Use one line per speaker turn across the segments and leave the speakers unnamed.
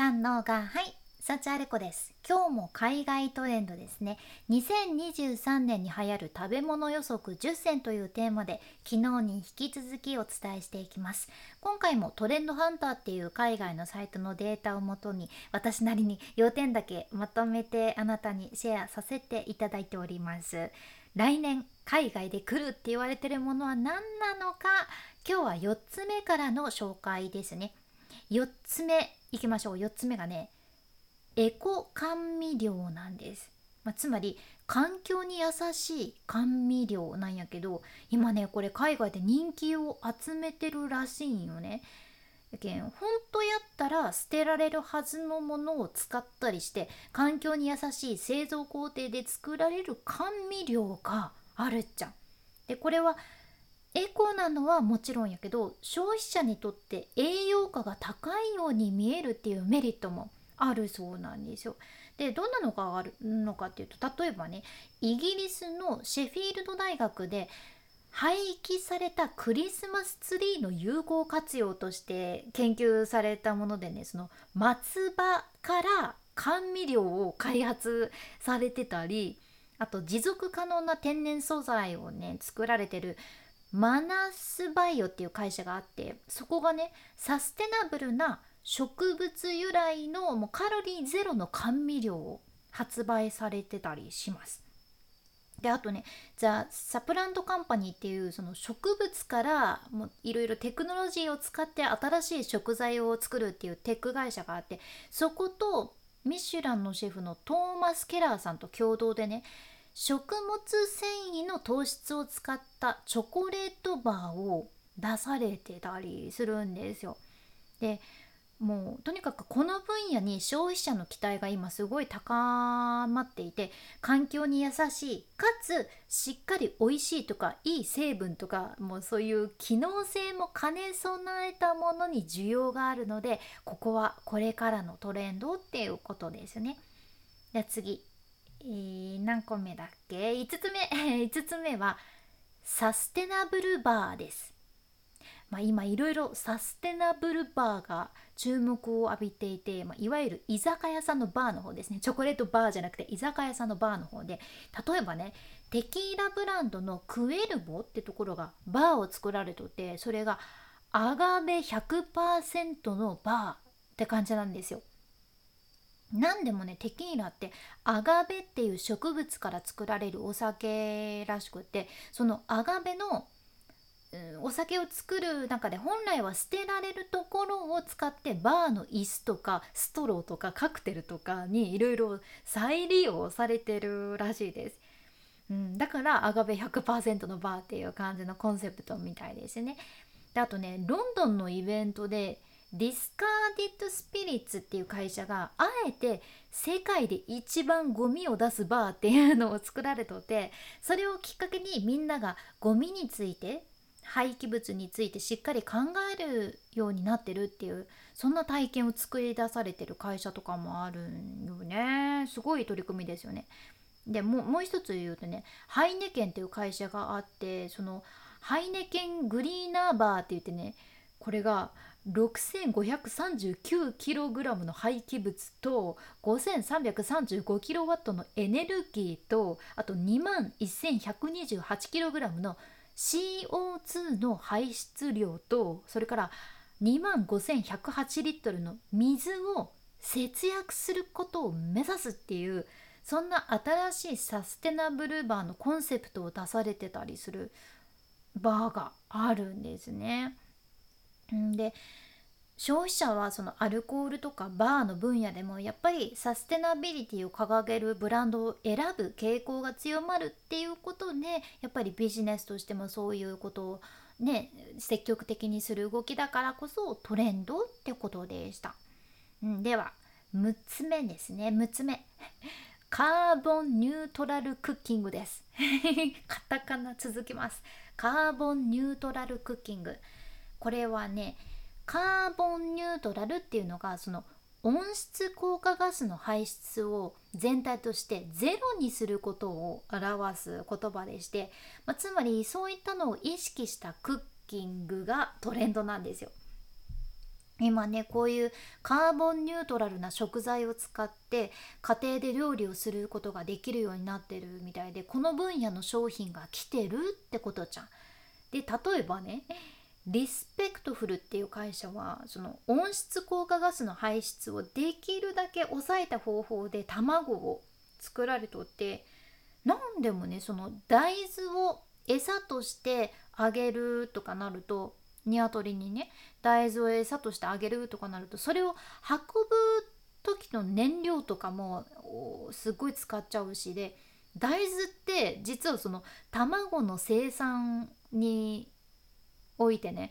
三のがはいサチアレコです。今日も海外トレンドですね。2023年に流行る食べ物予測10選というテーマで昨日に引き続きお伝えしていきます。今回もトレンドハンターっていう海外のサイトのデータをもとに私なりに要点だけまとめてあなたにシェアさせていただいております。来年海外で来るって言われてるものは何なのか今日は4つ目からの紹介ですね。4つ目いきましょう4つ目がねエコ甘味料なんです、まあ、つまり環境に優しい甘味料なんやけど今ねこれ海外で人気を集めてるらしいんよね。やけん本当やったら捨てられるはずのものを使ったりして環境に優しい製造工程で作られる甘味料があるっちゃん。でこれはエコなのはもちろんやけど消費者にとって栄養価が高いように見えるっていうメリットもあるそうなんですよ。でどんなのがあるのかっていうと例えばねイギリスのシェフィールド大学で廃棄されたクリスマスツリーの有効活用として研究されたものでねその松葉から甘味料を開発されてたりあと持続可能な天然素材をね作られてるマナスバイオっていう会社があってそこがねサステナブルな植物由来のもうカロリーゼロの甘味料を発売されてたりします。であとねザ・サプラントカンパニーっていうその植物からいろいろテクノロジーを使って新しい食材を作るっていうテック会社があってそことミシュランのシェフのトーマス・ケラーさんと共同でね食物繊維の糖質を使ったチョコレートバーを出されてたりするんですよ。でもうとにかくこの分野に消費者の期待が今すごい高まっていて環境に優しいかつしっかり美味しいとかいい成分とかもうそういう機能性も兼ね備えたものに需要があるのでここはこれからのトレンドっていうことですよね。じゃ次、え、何個目だっけ？5つ目 5つ目はサステナブルバーです。まあ、今いろいろサステナブルバーが注目を浴びていて、まあ、いわゆる居酒屋さんのバーの方ですねチョコレートバーじゃなくて居酒屋さんのバーの方で例えばねテキーラブランドのクエルボってところがバーを作られとってそれがアガベ100%のバーって感じなんですよ。何でもねテキーラってアガベっていう植物から作られるお酒らしくてそのアガベのお酒を作る中で本来は捨てられるところを使ってバーの椅子とかストローとかカクテルとかにいろいろ再利用されてるらしいです。うん、だからアガベ100%のバーっていう感じのコンセプトみたいですね。であとねロンドンのイベントでディスカーディット・スピリッツっていう会社があえて世界で一番ゴミを出すバーっていうのを作られとってそれをきっかけにみんながゴミについて廃棄物についてしっかり考えるようになってるっていうそんな体験を作り出されてる会社とかもあるんよねすごい取り組みですよね。でももう一つ言うとねハイネケンっていう会社があってそのハイネケングリーナーバーって言ってねこれが 6539kg の廃棄物と 5335kW のエネルギーとあと2万 1128kg の CO2 の排出量とそれから2万5108リットルの水を節約することを目指すっていうそんな新しいサステナブルバーのコンセプトを出されてたりするバーがあるんですね。で消費者はそのアルコールとかバーの分野でもやっぱりサステナビリティを掲げるブランドを選ぶ傾向が強まるっていうことでやっぱりビジネスとしてもそういうことをね積極的にする動きだからこそトレンドってことでした。ん、では6つ目ですね6つ目。カーボンニュートラルクッキングです。カタカナ続きます。カーボンニュートラルクッキング。これはねカーボンニュートラルっていうのがその温室効果ガスの排出を全体としてゼロにすることを表す言葉でして、まあ、つまりそういったのを意識したクッキングがトレンドなんですよ。今ねこういうカーボンニュートラルな食材を使って家庭で料理をすることができるようになってるみたいでこの分野の商品が来てるってことじゃん。で例えばねリスペクトフルっていう会社はその温室効果ガスの排出をできるだけ抑えた方法で卵を作られとって何でもねその大豆を餌としてあげるとかなると鶏にね大豆を餌としてあげるとかなるとそれを運ぶ時の燃料とかもすっごい使っちゃうしで大豆って実はその卵の生産においてね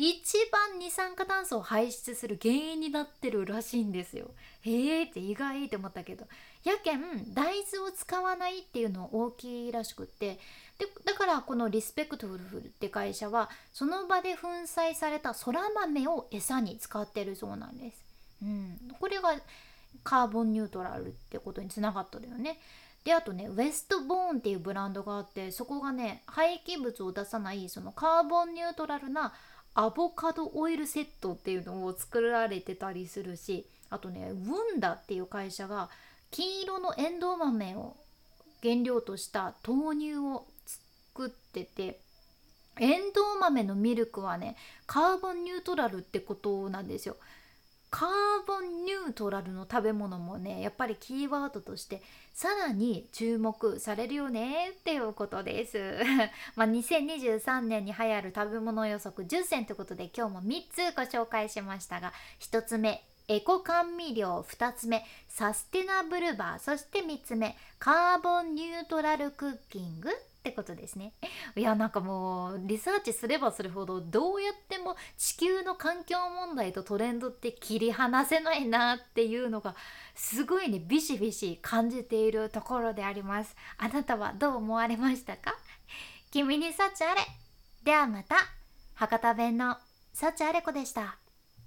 一番二酸化炭素を排出する原因になってるらしいんですよ。へえって意外って思ったけどやけん大豆を使わないっていうのは大きいらしくってでだからこのリスペクトフルフルって会社はその場で粉砕されたそら豆を餌に使ってるそうなんです。うん、これがカーボンニュートラルってことにつながっただよね。であとねウエストボーンっていうブランドがあってそこがね廃棄物を出さないそのカーボンニュートラルなアボカドオイルセットっていうのを作られてたりするしあとねウンダっていう会社が金色のエンドウ豆を原料とした豆乳を作っててエンドウ豆のミルクはねカーボンニュートラルってことなんですよ。カーボンニュートラルの食べ物もねやっぱりキーワードとしてさらに注目されるよねっていうことです。まあ2023年に流行る食べ物予測10選ということで今日も3つご紹介しましたが1つ目エコ甘味料2つ目サステナブルバーそして3つ目カーボンニュートラルクッキング。ってことですね。いやなんかもうリサーチすればするほどどうやっても地球の環境問題とトレンドって切り離せないなっていうのがすごいねビシビシ感じているところであります。あなたはどう思われましたか？君に幸あれ。ではまた。博多弁の幸あれ子でした。